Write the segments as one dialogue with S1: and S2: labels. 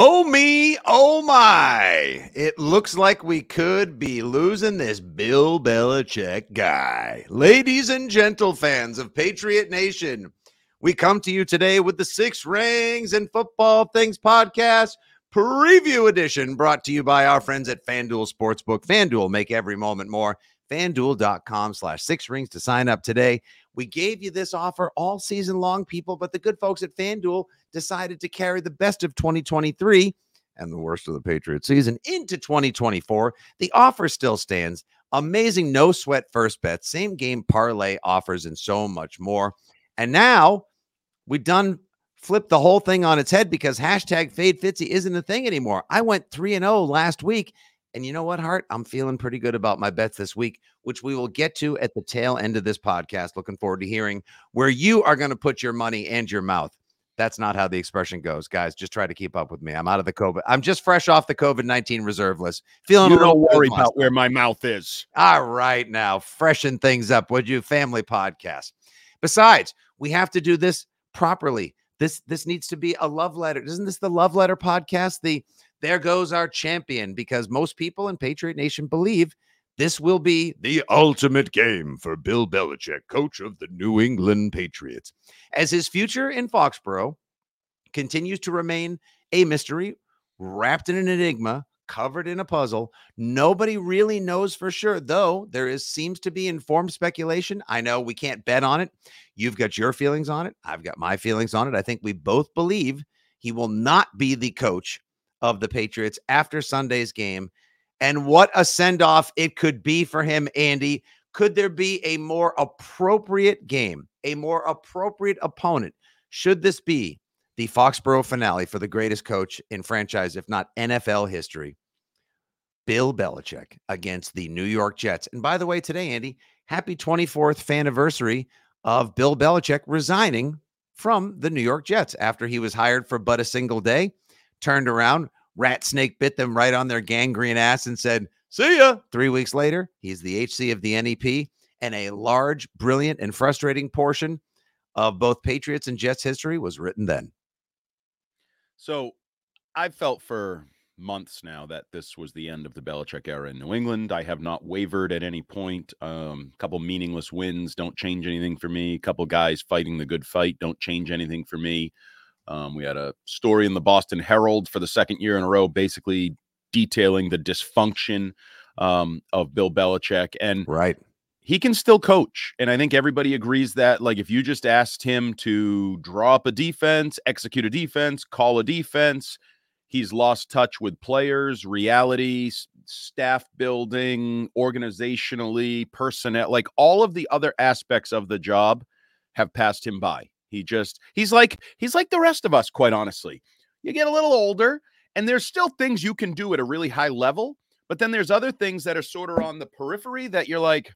S1: Oh me, oh my. It looks like we could be losing this Bill Belichick guy. Ladies and gentle fans of Patriot Nation, we come to you today with the Six Rings and Football Things podcast preview edition brought to you by our friends at FanDuel Sportsbook. FanDuel, make every moment more. FanDuel.com slash six rings to sign up today. We gave you this offer all season long, people, but the good folks at FanDuel decided to carry the best of 2023 and the worst of the Patriot season into 2024. The offer still stands. Amazing no sweat first bet, same game parlay offers, and so much more. And now we've done flipped the whole thing on its head because hashtag fade Fitzy isn't a thing anymore. I went 3 and 0 last week. And you know what, Hart? I'm feeling pretty good about my bets this week, which we will get to at the tail end of this podcast. Looking forward to hearing where you are going to put your money and your mouth. That's not how the expression goes, guys. Just try to keep up with me. I'm out of the COVID. I'm just fresh off the COVID 19 reserve list. Feeling
S2: you don't worry about where my mouth is.
S1: All right, now freshen things up, would you? Family podcast. Besides, we have to do this properly. This this needs to be a love letter. Isn't this the love letter podcast? The there goes our champion, because most people in Patriot Nation believe this will be the ultimate game for Bill Belichick, coach of the New England Patriots, as his future in Foxborough continues to remain a mystery, wrapped in an enigma, covered in a puzzle. Nobody really knows for sure, though there is seems to be informed speculation. I know we can't bet on it. You've got your feelings on it. I've got my feelings on it. I think we both believe he will not be the coach of the Patriots after Sunday's game. And what a send off it could be for him, Andy. Could there be a more appropriate game, a more appropriate opponent? Should this be the Foxborough finale for the greatest coach in franchise, if not NFL history? Bill Belichick against the New York Jets. And by the way, today, Andy, happy 24th fan anniversary of Bill Belichick resigning from the New York Jets after he was hired for but a single day, turned around, rat snake bit them right on their Gang Green ass and said, See ya. Three weeks later, he's the HC of the NEP and a large, brilliant, and frustrating portion of both Patriots and Jets history was written then.
S2: So I've felt for months now that this was the end of the Belichick era in New England. I have not wavered at any point. A um, couple meaningless wins don't change anything for me. A couple guys fighting the good fight don't change anything for me. Um, we had a story in the Boston Herald for the second year in a row, basically detailing the dysfunction um, of Bill Belichick. And
S1: Right.
S2: he can still coach. And I think everybody agrees that, like, if you just asked him to draw up a defense, execute a defense, call a defense, he's lost touch with players, reality, staff building, organizationally, personnel, like all of the other aspects of the job have passed him by. He just, he's like, he's like the rest of us, quite honestly. You get a little older, and there's still things you can do at a really high level, but then there's other things that are sort of on the periphery that you're like,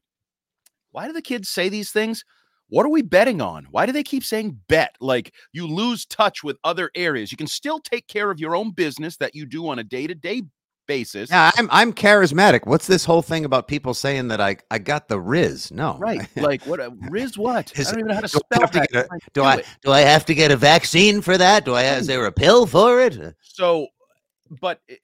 S2: why do the kids say these things? What are we betting on? Why do they keep saying bet? Like you lose touch with other areas. You can still take care of your own business that you do on a day to day basis.
S1: Yeah, I'm I'm charismatic. What's this whole thing about people saying that I I got the Riz? No,
S2: Right. like what? Riz what? I don't even know how to
S1: do I
S2: spell
S1: have to a- do I do I have to get a vaccine for that? Do I is there a pill for it?
S2: So, but it,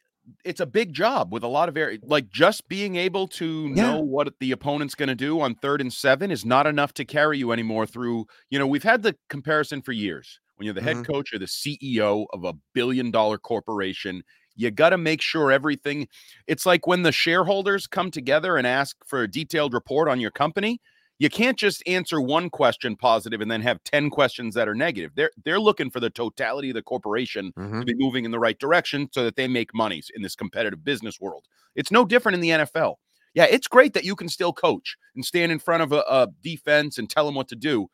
S2: it's a big job with a lot of area. Like just being able to
S1: Yeah.
S2: know what the opponent's going to do on third and seven is not enough to carry you anymore through. You know, we've had the comparison for years. When you're the head
S1: Mhm.
S2: coach or the CEO of a billion dollar corporation, you got to make sure everything. It's like when the shareholders come together and ask for a detailed report on your company. You can't just answer one question positive and then have 10 questions that are negative. They're they're looking for the totality of the corporation
S1: Mhm.
S2: to be moving in the right direction so that they make monies in this competitive business world. It's no different in the NFL. Yeah, it's great that you can still coach and stand in front of a, a defense and tell them what to do,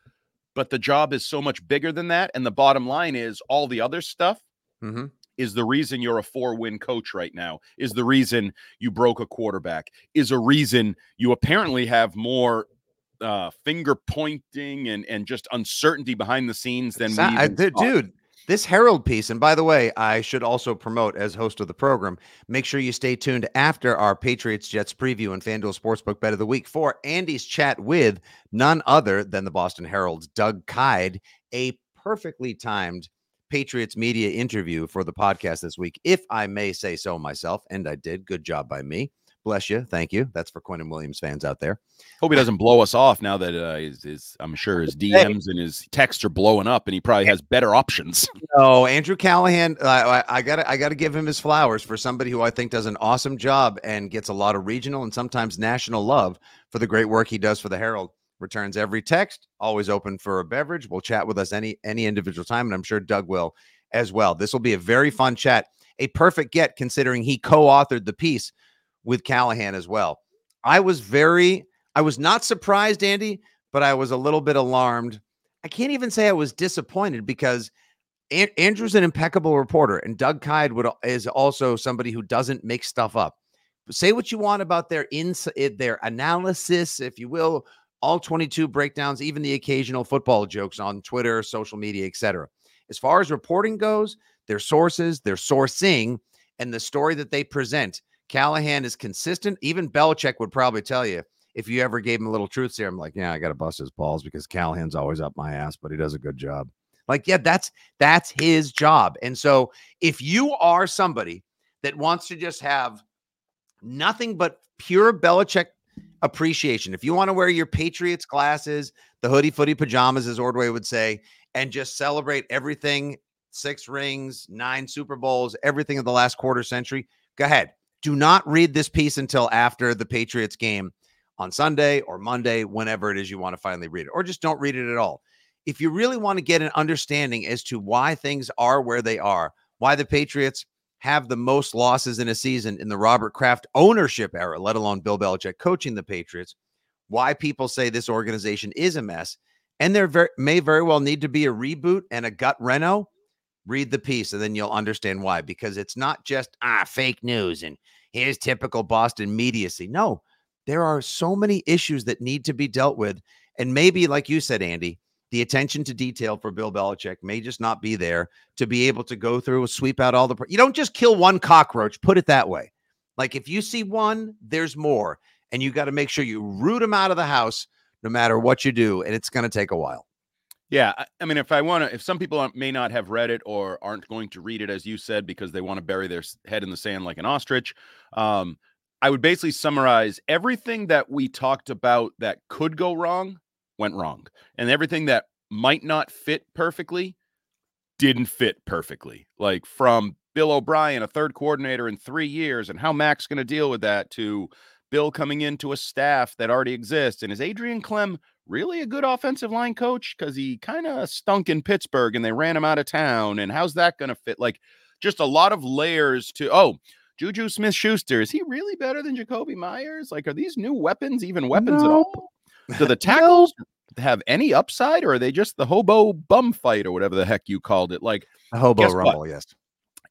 S2: but the job is so much bigger than that. And the bottom line is all the other stuff
S1: Mhm.
S2: Is the reason you're a four win coach right now, is the reason you broke a quarterback, is a reason you apparently have more uh finger pointing and and just uncertainty behind the scenes than we
S1: I- dude, dude, this Herald piece, and by the way, I should also promote as host of the program. Make sure you stay tuned after our Patriots Jets preview and FanDuel Sportsbook Bet of the Week for Andy's chat with none other than the Boston Herald's Doug Kyed, a perfectly timed Patriots media interview for the podcast this week, if I may say so myself. And I did. Good job by me. Bless you. Thank you. That's for Quentin Williams fans out there.
S2: Hope he doesn't blow us off now that uh, his, his, I'm sure his DMs and his texts are blowing up, and he probably has better options.
S1: No, Andrew Callahan. I, I, I gotta, I gotta give him his flowers for somebody who I think does an awesome job and gets a lot of regional and sometimes national love for the great work he does for the Herald. Returns every text, always open for a beverage. Will chat with us any any individual time, and I'm sure Doug will as well. This will be a very fun chat. A perfect get considering he co-authored the piece with Callahan as well. I was very, I was not surprised, Andy, but I was a little bit alarmed. I can't even say I was disappointed because An- Andrew's an impeccable reporter, and Doug Kyed would is also somebody who doesn't make stuff up. Say what you want about their ins eh, their analysis, if you will, all 22 breakdowns, even the occasional football jokes on Twitter, social media, etc. As far as reporting goes, their sources, their sourcing, and the story that they present, Callahan is consistent. Even Belichick would probably tell you if you ever gave him a little truth serum, like, yeah, I got to bust his balls because Callahan's always up my ass, but he does a good job. Like, yeah, that's that's his job. And so if you are somebody that wants to just have nothing but pure Belichick appreciation, if you want to wear your Patriots glasses, the hoodie footy pajamas, as Ordway would say, and just celebrate everything six rings, nine Super Bowls, everything of the last quarter century, go ahead. Do not read this piece until after the Patriots game on Sunday or Monday, whenever it is you want to finally read it, or just don't read it at all. If you really want to get an understanding as to why things are where they are, why the Patriots have the most losses in a season in the Robert Kraft ownership era, let alone Bill Belichick coaching the Patriots, why people say this organization is a mess, and there ver- may very well need to be a reboot and a gut reno. Read the piece, and then you'll understand why. Because it's not just ah fake news and here's typical Boston mediacy. No, there are so many issues that need to be dealt with, and maybe, like you said, Andy, the attention to detail for Bill Belichick may just not be there to be able to go through, a sweep out all the. You don't just kill one cockroach. Put it that way. Like if you see one, there's more, and you got to make sure you root them out of the house, no matter what you do, and it's going to take a while.
S2: Yeah, I, I mean, if I want to, if some people may not have read it or aren't going to read it, as you said, because they want to bury their head in the sand like an ostrich, um, I would basically summarize everything that we talked about that could go wrong went wrong, and everything that might not fit perfectly didn't fit perfectly. Like from Bill O'Brien, a third coordinator in three years, and how Mac's going to deal with that, to Bill coming into a staff that already exists, and is Adrian Klemm really a good offensive line coach because he kind of stunk in Pittsburgh and they ran him out of town. And how's that going to fit? Like, just a lot of layers to. Oh, Juju Smith Schuster is he really better than Jakobi Meyers? Like, are these new weapons even weapons at all? Do the tackles have any upside, or are they just the hobo bum fight or whatever the heck you called it? Like,
S1: A hobo
S2: Guess what?
S1: rumble, yes.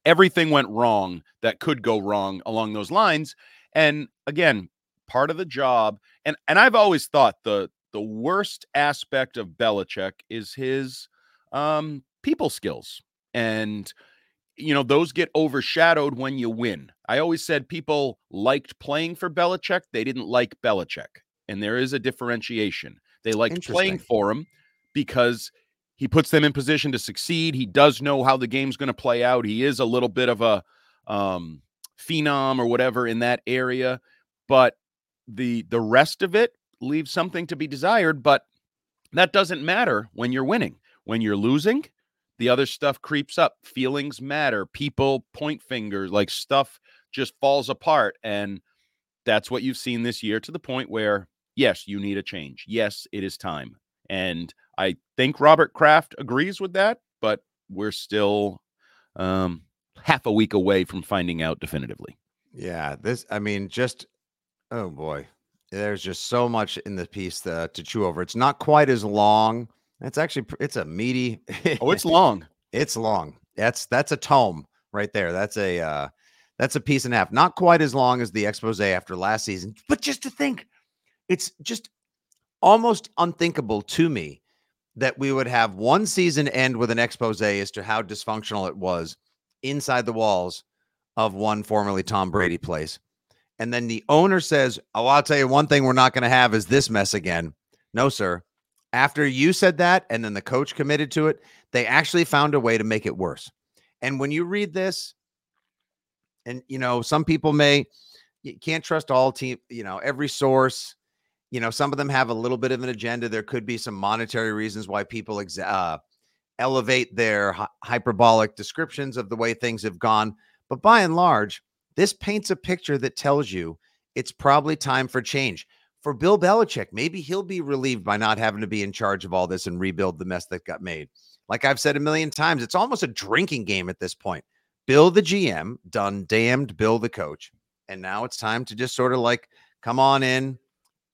S2: everything went wrong that could go wrong along those lines. And again, part of the job, and and I've always thought the the worst aspect of Belichick is his um people skills. And you know, those get overshadowed when you win. I always said people liked playing for Belichick, they didn't like Belichick. And there is a differentiation. They like playing for him because he puts them in position to succeed. He does know how the game's going to play out. He is a little bit of a um, phenom or whatever in that area, but the the rest of it leaves something to be desired. But that doesn't matter when you're winning. When you're losing, the other stuff creeps up. Feelings matter. People point fingers, like stuff just falls apart. And that's what you've seen this year to the point where, yes, you need a change. Yes, it is time. And I think Robert Kraft agrees with that, but we're still um, half a week away from finding out definitively.
S1: Yeah, this. I mean, just oh boy, there's just so much in the piece to, to chew over. It's not quite as long. It's actually, it's a meaty.
S2: Oh, it's long.
S1: it's long. That's that's a tome right there. That's a uh, that's a piece and a half. Not quite as long as the expose after last season, but just to think, it's just almost unthinkable to me that we would have one season end with an expose as to how dysfunctional it was inside the walls of one formerly Tom Brady place. And then the owner says, Oh, I'll tell you one thing we're not going to have is this mess again. No, sir. After you said that, and then the coach committed to it, they actually found a way to make it worse. And when you read this, and you know, some people may you can't trust all team, you know, every source. You know, some of them have a little bit of an agenda. There could be some monetary reasons why people exa- uh, elevate their hy- hyperbolic descriptions of the way things have gone. But by and large, this paints a picture that tells you it's probably time for change. For Bill Belichick, maybe he'll be relieved by not having to be in charge of all this and rebuild the mess that got made. Like I've said a million times, it's almost a drinking game at this point. Bill the GM done damned Bill the coach. And now it's time to just sort of like come on in,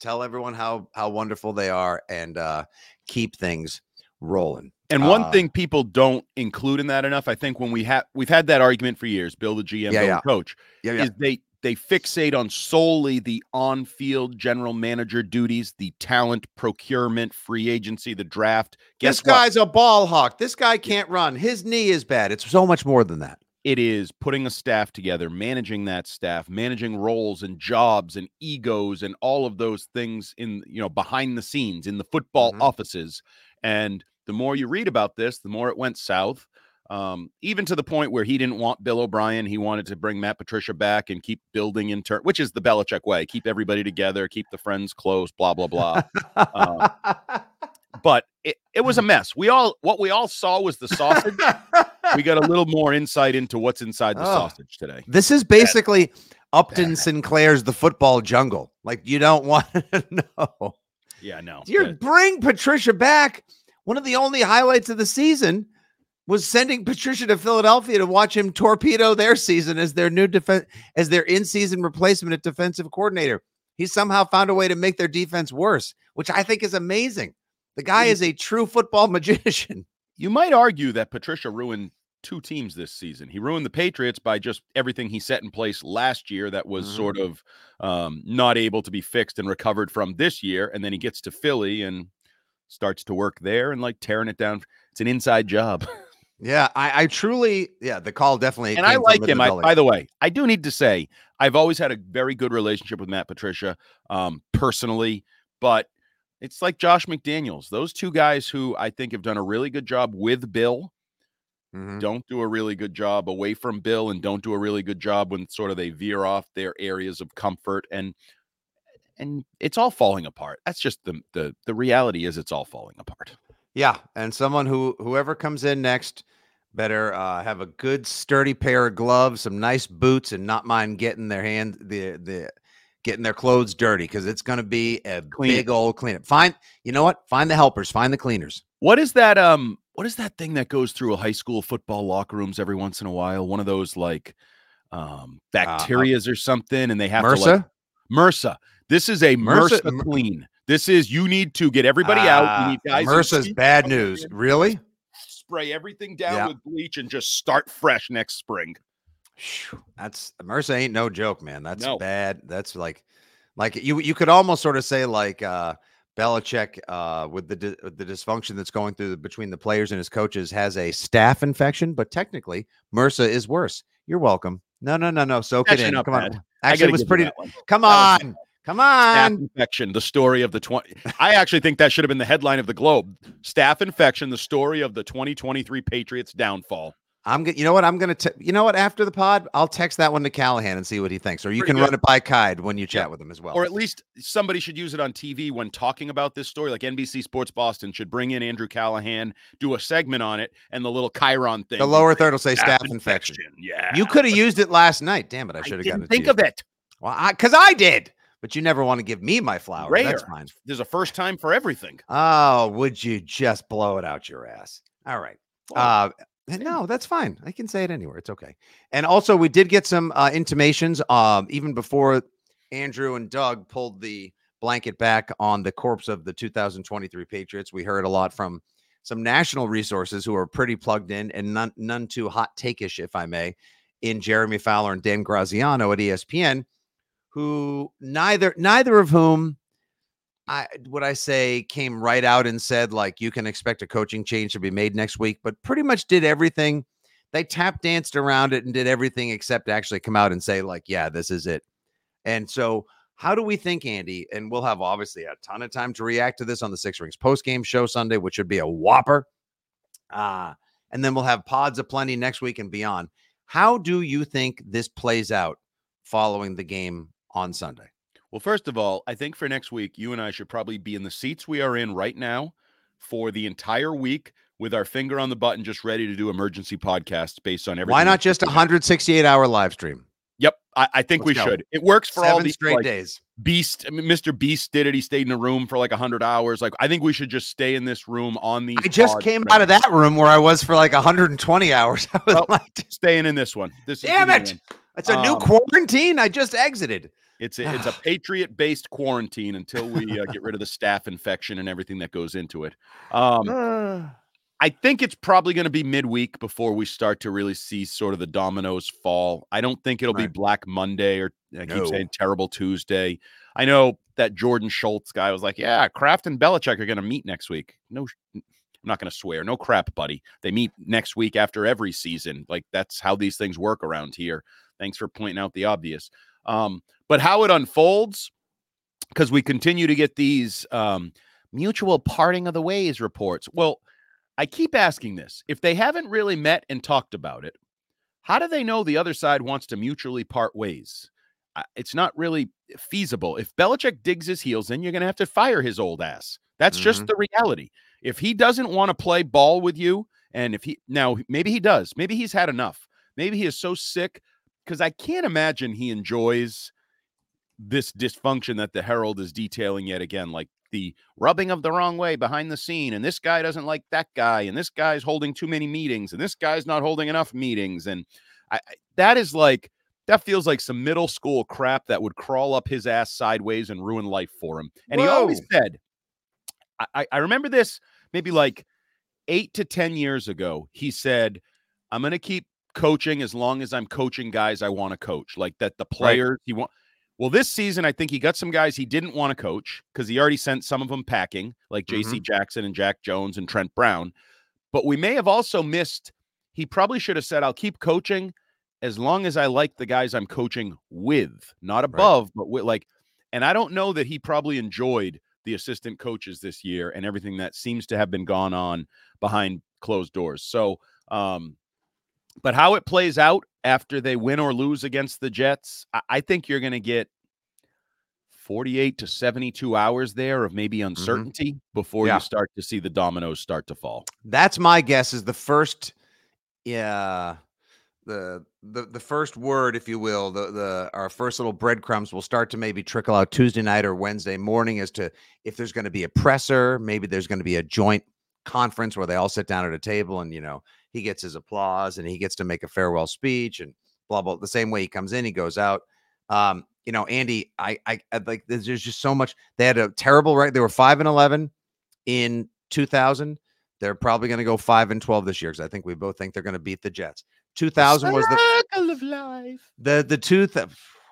S1: tell everyone how how wonderful they are and uh keep things rolling.
S2: And one
S1: Uh,
S2: thing people don't include in that enough, I think, when we have we've had that argument for years, Bill the GM,
S1: Yeah,
S2: Bill
S1: yeah.
S2: the coach,
S1: Yeah, yeah.
S2: is they they fixate on solely the on-field general manager duties, the talent procurement, free agency, the draft. Guess
S1: this
S2: what?
S1: guy's a ball hawk. This guy can't run. His knee is bad. It's so much more than that.
S2: It is putting a staff together, managing that staff, managing roles and jobs and egos and all of those things in you know behind the scenes in the football
S1: Mhm.
S2: offices. And the more you read about this, the more it went south. Um, even to the point where he didn't want Bill O'Brien, he wanted to bring Matt Patricia back and keep building in turn, which is the Belichick way: keep everybody together, keep the friends close, blah blah blah. Uh, but it, it was a mess. We all what we all saw was the sausage. we got a little more insight into what's inside the
S1: Oh.
S2: sausage today.
S1: this is basically Upton Sinclair's The Football Jungle. Like you don't want to know.
S2: Yeah, no. Yeah.
S1: bring Patricia back. One of the only highlights of the season was sending Patricia to Philadelphia to watch him torpedo their season as their new defense as their in-season replacement at defensive coordinator. He somehow found a way to make their defense worse, which I think is amazing. The guy is a true football magician.
S2: You might argue that Patricia ruined two teams this season. He ruined the Patriots by just everything he set in place last year that was
S1: Mhm.
S2: sort of um, not able to be fixed and recovered from this year. And then he gets to Philly and starts to work there and like tearing it down. It's an inside job.
S1: Yeah, I, I truly, yeah, the call definitely.
S2: and I like him. I, by the way, I do need to say I've always had a very good relationship with Matt Patricia, um, personally, but it's like Josh McDaniels. Those two guys who I think have done a really good job with Bill
S1: Mhm.
S2: don't do a really good job away from Bill and don't do a really good job when sort of they veer off their areas of comfort and and it's all falling apart. That's just the the the reality is it's all falling apart.
S1: Yeah, and someone who whoever comes in next better uh, have a good sturdy pair of gloves, some nice boots, and not mind getting their hand the the getting their clothes dirty because it's going to be a
S2: Clean
S1: big old cleanup. Find you know what? Find the helpers. Find the cleaners.
S2: What is that um what is that thing that goes through a high school football locker rooms every once in a while? One of those like um bacterias or something and they have to like
S1: Uh, MRSA.
S2: MRSA. This is a
S1: MRSA
S2: MRSA, clean. This is you need to get everybody out.
S1: Ah,
S2: You need guys
S1: MRSA's bad news. Really?
S2: Spray everything down
S1: Yeah.
S2: with bleach and just start fresh next spring.
S1: That's MRSA ain't no joke, man. That's
S2: No.
S1: bad. That's like like you you could almost sort of say like uh Belichick, uh, with the di- the dysfunction that's going through between the players and his coaches, has a staph infection, but technically MRSA is worse. You're welcome. No, no, no, no. Soak
S2: Actually
S1: it in. Come on.
S2: bad.
S1: Actually, it was pretty. Come on. Come
S2: Staph
S1: on.
S2: infection, the story of the 20. I actually think that should have been the headline of the Globe. Staff infection, the story of the 2023 Patriots downfall.
S1: I'm going to, you know what? I'm gonna te- you know what? After the pod, I'll text that one to Callahan and see what he thinks. Or you
S2: Pretty
S1: can
S2: good.
S1: run it by Kyed when you chat
S2: Yeah.
S1: with him as well.
S2: Or at least somebody should use it on TV when talking about this story. Like NBC Sports Boston should bring in Andrew Callahan, do a segment on it, and the little Chiron thing.
S1: the lower third will say staph infection.
S2: Yeah.
S1: You could have used it last night. Damn it! I should have gotten it.
S2: think of it.
S1: Well, I because I did, but you never want to give me my flowers. That's
S2: Rare.
S1: fine.
S2: There's a first time for everything.
S1: Oh, would you just blow it out your ass? All right. Uh, no, that's fine. I can say it anywhere. It's okay. And also, we did get some uh, intimations, um, even before Andrew and Doug pulled the blanket back on the corpse of the 2023 Patriots. We heard a lot from some national resources who are pretty plugged in and none, none too hot takeish, if I may, in Jeremy Fowler and Dan Graziano at ESPN, who neither neither of whom I would I say came right out and said like you can expect a coaching change to be made next week, but pretty much did everything. They tap danced around it and did everything except actually come out and say like, yeah, this is it. And so, how do we think, Andy? And we'll have obviously a ton of time to react to this on the Six Rings post game show Sunday, which should be a whopper. Uh, and then we'll have pods aplenty next week and beyond. How do you think this plays out following the game on Sunday?
S2: Well, first of all, I think for next week, you and I should probably be in the seats we are in right now for the entire week with our finger on the button, just ready to do emergency podcasts based on everything.
S1: Why not just a 168 hour live stream?
S2: Yep, I, I think we
S1: Let's go.
S2: should. It works for all these
S1: straight
S2: like,
S1: days.
S2: Beast. I mean, Mr. Beast did it. He stayed in a room for like hundred hours. Like I think we should just stay in this room on the.
S1: I just came out of that room where I was for like 120 hours. I was
S2: Well,
S1: like,
S2: Staying in this one. This
S1: damn it. It's a new
S2: Um,
S1: quarantine. I just exited.
S2: It's a, it's a patriot based quarantine until we uh, get rid of the staff infection and everything that goes into it. Um, I think it's probably going to be midweek before we start to really see sort of the dominoes fall. I don't think it'll be Black Monday or I keep
S1: No.
S2: saying terrible Tuesday. I know that Jordan Schultz guy was like, "Yeah, Kraft and Belichick are going to meet next week." No, I'm not going to swear. No crap, buddy. They meet next week after every season. Like that's how these things work around here. Thanks for pointing out the obvious. Um, but how it unfolds, because we continue to get these um, mutual parting of the ways reports. Well, I keep asking this. If they haven't really met and talked about it, how do they know the other side wants to mutually part ways? It's not really feasible. If Belichick digs his heels in, you're going to have to fire his old ass. That's just
S1: Mhm.
S2: the reality. If he doesn't want to play ball with you, and if he now maybe he does, maybe he's had enough. Maybe he is so sick because I can't imagine he enjoys this dysfunction that the Herald is detailing yet again, like the rubbing of the wrong way behind the scene, and this guy doesn't like that guy, and this guy's holding too many meetings, and this guy's not holding enough meetings, and I, that is like that feels like some middle school crap that would crawl up his ass sideways and ruin life for him. And he always said, I, I- I remember this maybe like eight to ten years ago. He said, "I'm going to keep coaching as long as I'm coaching guys I want to coach, like that the players he want." Well, this season, I think he got some guys he didn't want to coach because he already sent some of them packing, like J.C. Jackson and Jack Jones and Trent Brown. But we may have also missed. He probably should have said, "I'll keep coaching as long as I like the guys I'm coaching with, not above, but with like." And I don't know that he probably enjoyed the assistant coaches this year and everything that seems to have been gone on behind closed doors. So, um, but how it plays out after they win or lose against the Jets, I, I think you're going to get 48 to 72 hours there of maybe mm-hmm. uncertainty before
S1: Yeah.
S2: you start to see the dominoes start to fall.
S1: That's my guess. Is the first, yeah, the the the first word, if you will, the the our first little breadcrumbs will start to maybe trickle out Tuesday night or Wednesday morning as to if there's going to be a presser, maybe there's going to be a joint conference where they all sit down at a table and you know he gets his applause and he gets to make a farewell speech and blah blah. The same way he comes in, he goes out. Um, you know, Andy, I I, I like there's there's just so much. They had a terrible right. They were five and eleven in 2000. They're probably going to go five and 12 this year because I think we both think they're going to beat the Jets. 2000 was the
S2: circle of life.
S1: the the two th-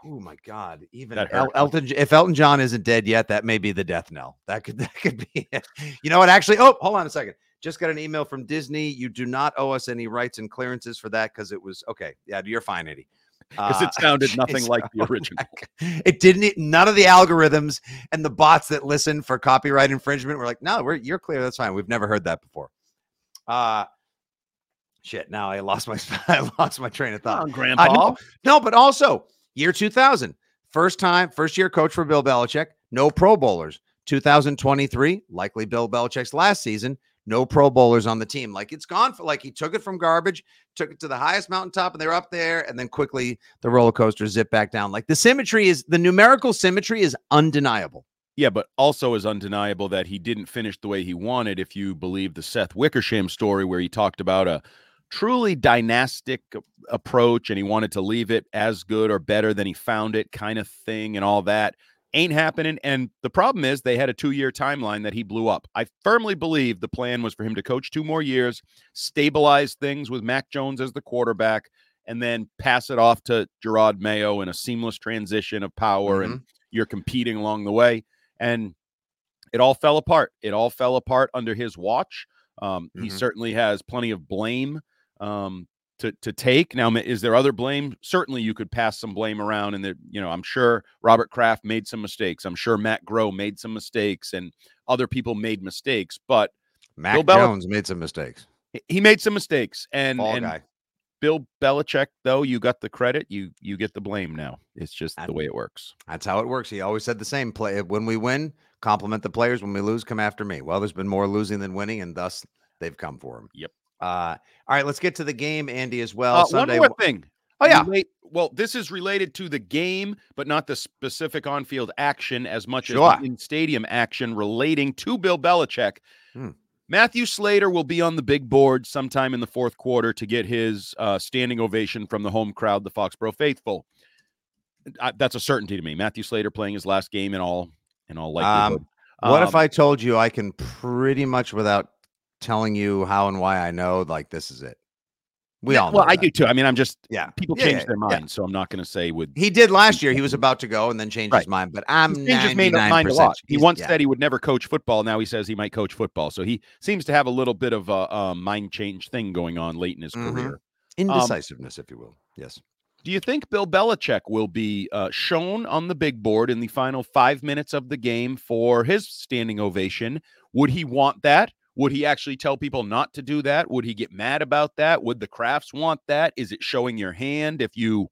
S1: Oh my God! Even
S2: That
S1: El- Elton, if Elton John isn't dead yet, that may be the death knell. That could that could be it. You know what? Actually, oh, hold on a second. Just got an email from Disney. You do not owe us any rights and clearances for that because it was okay. Yeah, you're fine, Eddie.
S2: Because
S1: Uh,
S2: it sounded nothing like the original.
S1: It didn't. None of the algorithms and the bots that listen for copyright infringement were like, no, we're you're clear. That's fine. We've never heard that before. Uh shit. Now I lost my I lost my train of thought.
S2: On, Grandpa.
S1: no, no, but also year 2000, first time, first year coach for Bill Belichick, no Pro Bowlers. 2023, likely Bill Belichick's last season, no Pro Bowlers on the team. Like it's gone for like he took it from garbage, took it to the highest mountaintop, and they're up there, and then quickly the roller coaster zipped back down. Like the symmetry is the numerical symmetry is undeniable.
S2: Yeah, but also is undeniable that he didn't finish the way he wanted. If you believe the Seth Wickersham story, where he talked about a truly dynastic approach and he wanted to leave it as good or better than he found it, kind of thing, and all that ain't happening. And the problem is they had a two year timeline that he blew up. I firmly believe the plan was for him to coach two more years, stabilize things with Mac Jones as the quarterback, and then pass it off to Jerod Mayo in a seamless transition of power and you're competing along the way and it all fell apart. It all fell apart under his watch. Um, He
S1: Mhm.
S2: certainly has plenty of blame um, to to take. Now, is there other blame? Certainly, you could pass some blame around, and that you know, I'm sure Robert Kraft made some mistakes. I'm sure Matt Groh made some mistakes, and other people made mistakes. But
S1: Mac
S2: Bill
S1: Jones made some mistakes.
S2: he- made some mistakes, and and
S1: guy.
S2: Bill Belichick, though, you got the credit. You you get the blame now. It's just the way it works.
S1: That's how it works. He always said the same play. Uh, when we win, compliment the players. When we lose, come after me. Well, there's been more losing than winning, and thus they've come for him.
S2: Yep.
S1: Uh, all right, let's get to the game, Andy, as well.
S2: Uh,
S1: Sunday.
S2: one more thing.
S1: Oh, yeah.
S2: Well, this is related to the game, but not the specific on-field action as much
S1: Sure.
S2: as the in-stadium action relating to Bill Belichick.
S1: Hmm.
S2: Matthew Slater will be on the big board sometime in the fourth quarter to get his uh, standing ovation from the home crowd, the Foxborough faithful. I, that's a certainty to me. Matthew Slater playing his last game in all in all likelihood.
S1: What if
S2: Um,
S1: I told you I can pretty much without telling you how and why I know, like this is it? We
S2: yeah,
S1: all know
S2: well, I do too. I mean, I'm just
S1: Yeah.
S2: people
S1: Yeah,
S2: change
S1: yeah,
S2: their mind, so I'm not going to say with
S1: He did last year. He was about to go and then changed his mind. But I'm
S2: He's changed his mind- mind a
S1: 99%
S2: lot. He once said he would never coach football. Now he says he might coach football. So he seems to have a little bit of a, um mind change thing going on late in his
S1: Mhm.
S2: career.
S1: indecisiveness, if you will. Yes.
S2: Do you think Bill Belichick will be uh, shown on the big board in the final five minutes of the game for his standing ovation? Would he want that? Would he actually tell people not to do that? Would he get mad about that? Would the Krafts want that? Is it showing your hand if you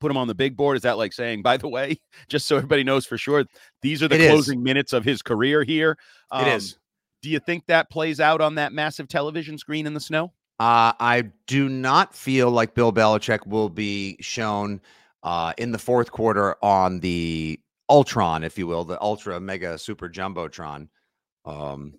S2: put him on the big board? Is that like saying, by the way, just so everybody knows for sure, these are the
S1: It is.
S2: closing minutes of his career here?
S1: it is.
S2: Do you think that plays out on that massive television screen in the snow?
S1: Uh, I do not feel like Bill Belichick will be shown uh, in the fourth quarter on the Ultron, if you will, the Ultra Mega Super Jumbotron. Um,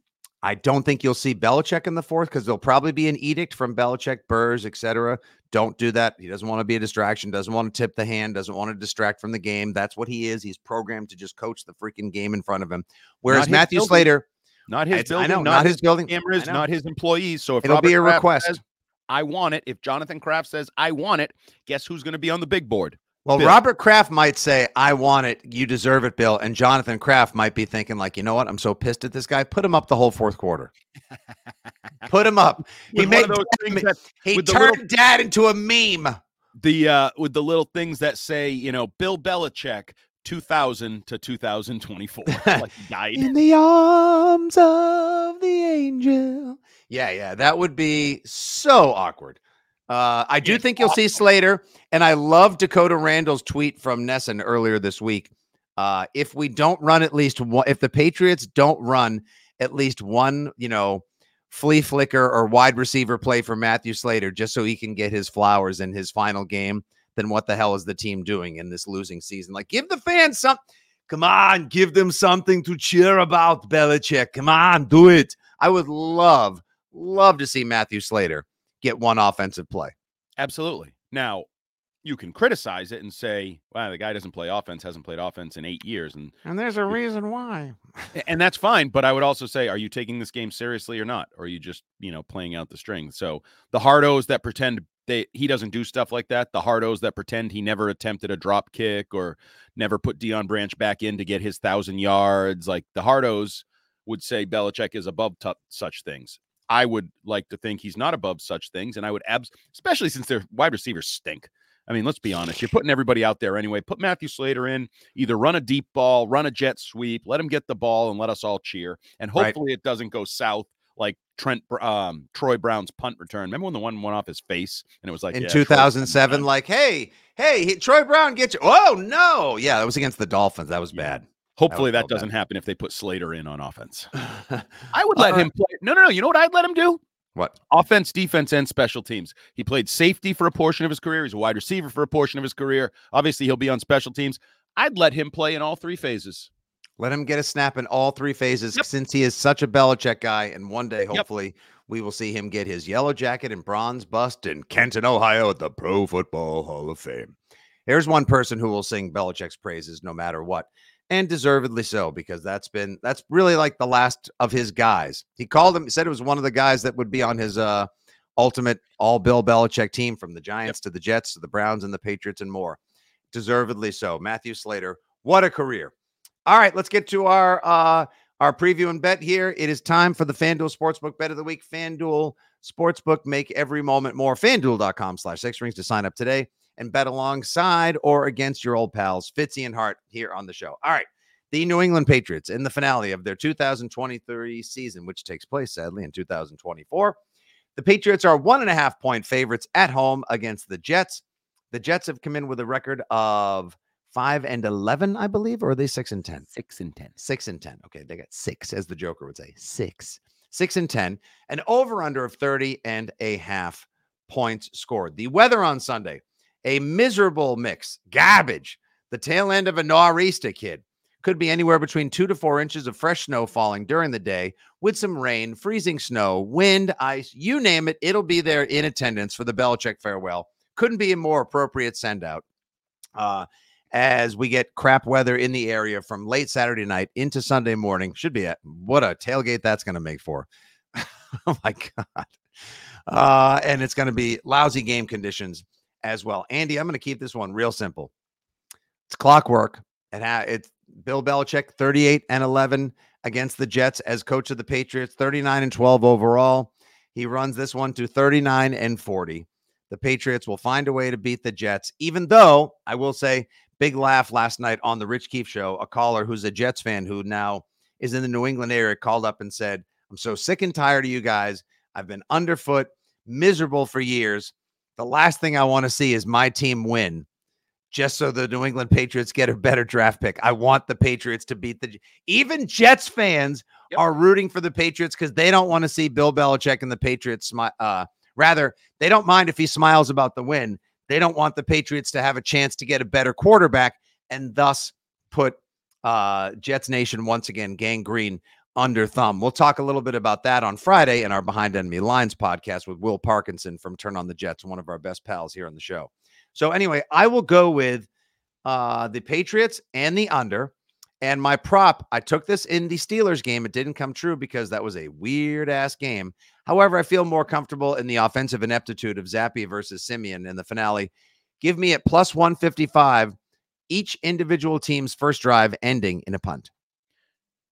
S1: I don't think you'll see Belichick in the fourth because there'll probably be an edict from Belichick, Burrs, etc. Don't do that. He doesn't want to be a distraction. Doesn't want to tip the hand. Doesn't want to distract from the game. That's what he is. He's programmed to just coach the freaking game in front of him. Whereas Matthew
S2: building.
S1: Slater,
S2: Not his building,
S1: know,
S2: not,
S1: not
S2: his
S1: his building.
S2: cameras, not his employees. So if
S1: It'll
S2: Robert
S1: be a
S2: Kraft
S1: request.
S2: says, I want it. If Jonathan Kraft says I want it, guess who's going to be on the big board?
S1: Well,
S2: Bill.
S1: Robert Kraft might say, I want it. You deserve it, Bill. And Jonathan Kraft might be thinking, like, you know what? I'm so pissed at this guy. Put him up the whole fourth quarter. Put him up. He made
S2: of those things that
S1: he turned
S2: little-
S1: dad into a meme.
S2: the uh with the little things that say, you know, Bill Belichick 2000 to 2024. like died.
S1: In the arms of the angel. Yeah, yeah. That would be so awkward. Uh, I do
S2: Yeah,
S1: think you'll see Slater, and I love Dakota Randall's tweet from NESN earlier this week. Uh, if we don't run at least one, if the Patriots don't run at least one, you know, flea flicker or wide receiver play for Matthew Slater just so he can get his flowers in his final game, then what the hell is the team doing in this losing season? Like, give the fans some. Come on, give them something to cheer about, Belichick. Come on, do it. I would love, love to see Matthew Slater get one offensive play.
S2: Absolutely. Now, you can criticize it and say, wow, the guy doesn't play offense, hasn't played offense in eight years. And
S1: And there's a reason why.
S2: and that's fine. But I would also say, are you taking this game seriously or not? Or are you just, you know, playing out the string? So the hardos that pretend they he doesn't do stuff like that. The hardos that pretend he never attempted a drop kick or never put Deion Branch back in to get his thousand yards. Like the hardos would say Belichick is above t- such things. I would like to think he's not above such things, and I would abs, especially since their wide receivers stink. I mean, let's be honest. You're putting everybody out there anyway. Put Matthew Slater in. Either run a deep ball, run a jet sweep, let him get the ball, and let us all cheer. And hopefully, right. it doesn't go south like Trent um, Troy Brown's punt return. Remember when the one went off his face and it was like
S1: in yeah, 2007, like, hey, hey, he, Troy Brown, get you. Oh no, yeah, that was against the Dolphins. That was yeah. bad.
S2: Hopefully that, that doesn't bad. happen if they put Slater in on offense. I would let uh, him play. No, no, no. You know what I'd let him do?
S1: What?
S2: Offense, defense, and special teams. He played safety for a portion of his career. He's a wide receiver for a portion of his career. Obviously, he'll be on special teams. I'd let him play in all three phases.
S1: Let him get a snap in all three phases yep. since he is such a Belichick guy. And one day, hopefully, yep. we will see him get his yellow jacket and bronze bust in Canton, Ohio at the Pro Football Hall of Fame. Here's one person who will sing Belichick's praises no matter what, and deservedly so, because that's been that's really like the last of his guys. He called him, He said it was one of the guys that would be on his uh ultimate all Bill Belichick team from the Giants yep. to the Jets to the Browns and the Patriots and more. Deservedly so. Matthew Slater, what a career. All right, let's get to our uh our preview and bet here. It is time for the FanDuel Sportsbook Bet of the Week. FanDuel Sportsbook make every moment more. FanDuel.com slash six rings to sign up today and bet alongside or against your old pals, Fitzy and Hart, here on the show. All right. The New England Patriots in the finale of their 2023 season, which takes place sadly in 2024. The Patriots are one and a half point favorites at home against the Jets. The Jets have come in with a record of five and 11, I believe, or are they six and 10?
S2: Six and 10.
S1: Six and 10. Okay. They got six, as the Joker would say. Six. Six and 10. An over under of 30 and a half points scored. The weather on Sunday, a miserable mix, garbage. The tail end of a nor'easter kid. Could be anywhere between two to four inches of fresh snow falling during the day with some rain, freezing snow, wind, ice, you name it. It'll be there in attendance for the Belichick farewell. Couldn't be a more appropriate send out. Uh, as we get crap weather in the area from late Saturday night into Sunday morning. Should be a what a tailgate that's going to make for. oh my god. Uh, and it's going to be lousy game conditions as well. Andy, I'm going to keep this one real simple. It's clockwork. And it's Bill Belichick 38 and 11 against the Jets as coach of the Patriots, 39 and 12 overall. He runs this one to 39 and 40. The Patriots will find a way to beat the Jets, even though I will say big laugh last night on the Rich Keefe show. A caller who's a Jets fan who now is in the New England area called up and said, I'm so sick and tired of you guys. I've been underfoot, miserable for years. The last thing I want to see is my team win just so the New England Patriots get a better draft pick. I want the Patriots to beat the even Jets fans yep. are rooting for the Patriots because they don't want to see Bill Belichick and the Patriots smile. Uh, rather, they don't mind if he smiles about the win. They don't want the Patriots to have a chance to get a better quarterback and thus put uh, Jets Nation once again Gang Green under thumb. We'll talk a little bit about that on Friday in our Behind Enemy Lines podcast with Will Parkinson from Turn on the Jets, one of our best pals here on the show. So anyway, I will go with uh, the Patriots and the under. And my prop, I took this in the Steelers game. It didn't come true because that was a weird ass game. However, I feel more comfortable in the offensive ineptitude of Zappe versus Siemian in the finale. Give me at plus 155 each individual team's first drive ending in a punt.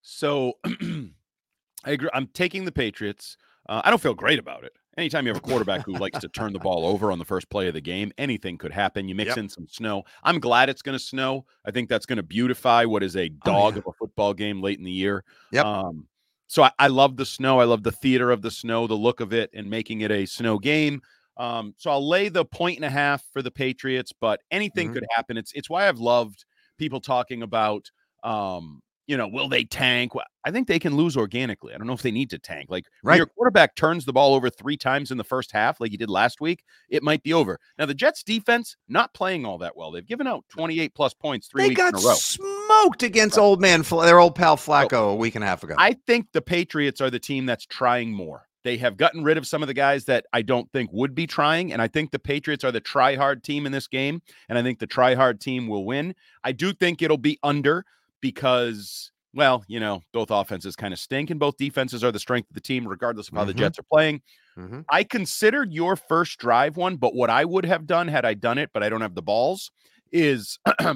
S2: So I agree. I'm taking the Patriots. Uh, I don't feel great about it. Anytime you have a quarterback who likes to turn the ball over on the first play of the game, anything could happen. You mix yep. in some snow. I'm glad it's going to snow. I think that's going to beautify what is a dog oh, yeah. of a football game late in the year.
S1: Yep.
S2: Um, so I, I, love the snow. I love the theater of the snow, the look of it, and making it a snow game. Um, so I'll lay the point and a half for the Patriots, but anything mm-hmm. could happen. It's it's why I've loved people talking about um, you know, will they tank? I think they can lose organically. I don't know if they need to tank. Like right. your quarterback turns the ball over three times in the first half, like he did last week, it might be over. Now the Jets defense not playing all that well. They've given out 28 plus points three
S1: they
S2: weeks
S1: got
S2: in a row.
S1: Smoked against right. old man their old pal Flacco so, a week and a half ago.
S2: I think the Patriots are the team that's trying more. They have gotten rid of some of the guys that I don't think would be trying. And I think the Patriots are the try hard team in this game. And I think the try hard team will win. I do think it'll be under because, well, you know, both offenses kind of stink and both defenses are the strength of the team, regardless of how mm-hmm. the Jets are playing.
S1: Mhm.
S2: I considered your first drive one, but what I would have done had I done it, but I don't have the balls, is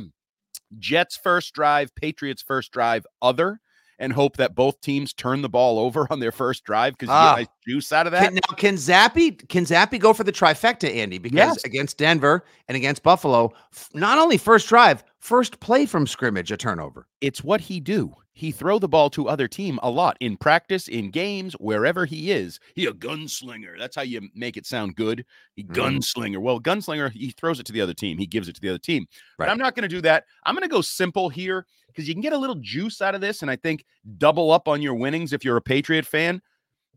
S2: Jets first drive, Patriots first drive, other, and hope that both teams turn the ball over on their first drive because you
S1: Ah.
S2: get nice juice out of that.
S1: Can, now, can Zappe can Zappe go for the trifecta, Andy? Because
S2: Yes.
S1: against Denver and against Buffalo, f- not only first drive, first play from scrimmage, a turnover.
S2: it's what he do. He throw the ball to other team a lot in practice, in games, wherever he is. He a gunslinger. That's how you make it sound good. He
S1: Mhm.
S2: gunslinger. Well, gunslinger, he throws it to the other team. He gives it to the other team. But
S1: Right.
S2: I'm not going to do that. I'm going to go simple here because you can get a little juice out of this, and I think double up on your winnings if you're a Patriot fan.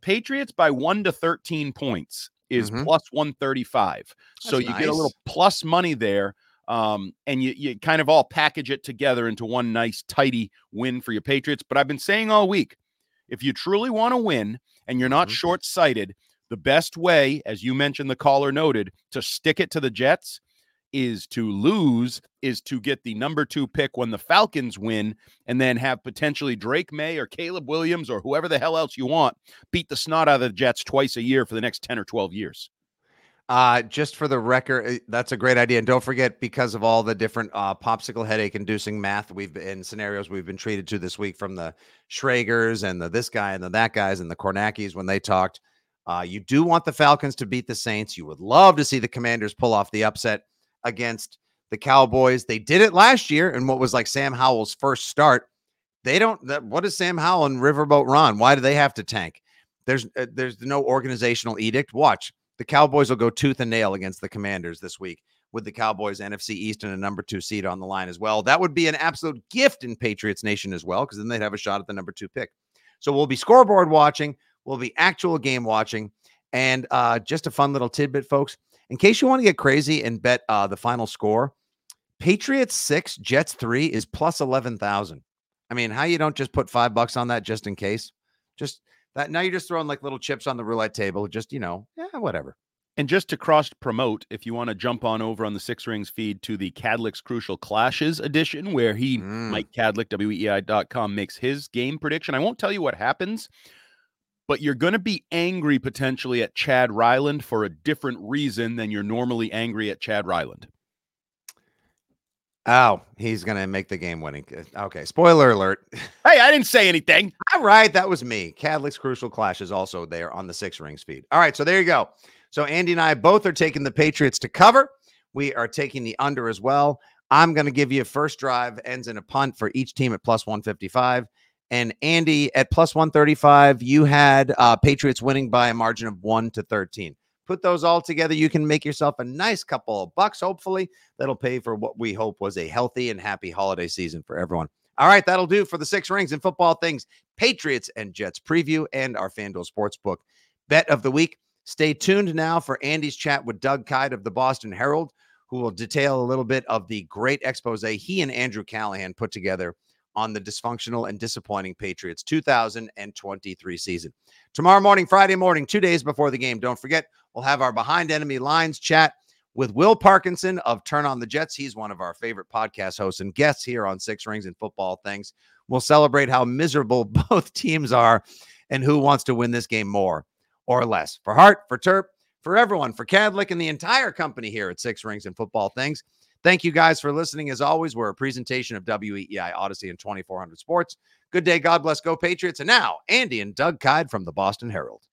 S2: Patriots by one to 13 points is
S1: Mhm.
S2: plus 135. So
S1: That's
S2: you get a little plus money there. Um, and you, you kind of all package it together into one nice, tidy win for your Patriots. But I've been saying all week if you truly want to win and you're not
S1: Mhm.
S2: short sighted, the best way, as you mentioned, the caller noted, to stick it to the Jets is to lose, is to get the number two pick when the Falcons win, and then have potentially Drake Maye or Caleb Williams or whoever the hell else you want beat the snot out of the Jets twice a year for the next 10 or 12 years.
S1: Uh, just for the record, uh, that's a great idea. And don't forget, because of all the different uh, popsicle headache inducing math we've been scenarios we've been treated to this week from the Schragers and the this guy and the that guys and the Kornackis when they talked. Uh, you do want the Falcons to beat the Saints. You would love to see the Commanders pull off the upset against the Cowboys. They did it last year in what was like Sam Howell's first start. They don't. That, what is Sam Howell and Riverboat Ron? Why do they have to tank? There's uh, there's no organizational edict. Watch the Cowboys will go tooth and nail against the Commanders this week with the Cowboys NFC East and a number two seed on the line as well. That would be an absolute gift in Patriots Nation as well, because then they'd have a shot at the number two pick. So we'll be scoreboard watching, we'll be actual game watching, and uh, just a fun little tidbit, folks. In case you want to get crazy and bet uh, the final score, Patriots six, Jets three is plus eleven thousand. I mean, how you don't just put five bucks on that just in case? Just that now you're just throwing like little chips on the roulette table. Just you know, yeah, whatever.
S2: And just to cross promote, if you want to jump on over on the Six Rings feed to the Kadlick's Crucial Clashes edition, where he,
S1: Mm.
S2: Mike Kadlick, WEEI.com, makes his game prediction. I won't tell you what happens, but you're going to be angry potentially at Chad Ryland for a different reason than you're normally angry at Chad Ryland.
S1: Oh, he's gonna make the game winning. Okay, spoiler alert.
S2: Hey, I didn't say anything.
S1: All right, that was me. Kadlick's Crucial Clash is also there on the Six Rings feed. All right, so there you go. So Andy and I both are taking the Patriots to cover. We are taking the under as well. I'm going to give you a first drive ends in a punt for each team at plus 155. And Andy at plus 135, you had uh, Patriots winning by a margin of 1 to 13. Put those all together, you can make yourself a nice couple of bucks, hopefully. That'll pay for what we hope was a healthy and happy holiday season for everyone. All right, that'll do for the six rings and football things, Patriots and Jets preview, and our FanDuel Sportsbook bet of the week. Stay tuned now for Andy's chat with Doug Kyed of the Boston Herald, who will detail a little bit of the great expose he and Andrew Callahan put together on the dysfunctional and disappointing Patriots 2023 season. Tomorrow morning, Friday morning, two days before the game, don't forget, we'll have our behind enemy lines chat with Will Parkinson of Turn on the Jets. He's one of our favorite podcast hosts and guests here on Six Rings and Football Things. We'll celebrate how miserable both teams are and who wants to win this game more or less. For Hart, for Terp, for everyone, for Kadlick and the entire company here at Six Rings and Football Things. Thank you guys for listening. As always, we're a presentation of WEEI Audacy and 2400 Sports. Good day. God bless. Go Patriots. And now, Andy and Doug Kyed from the Boston Herald.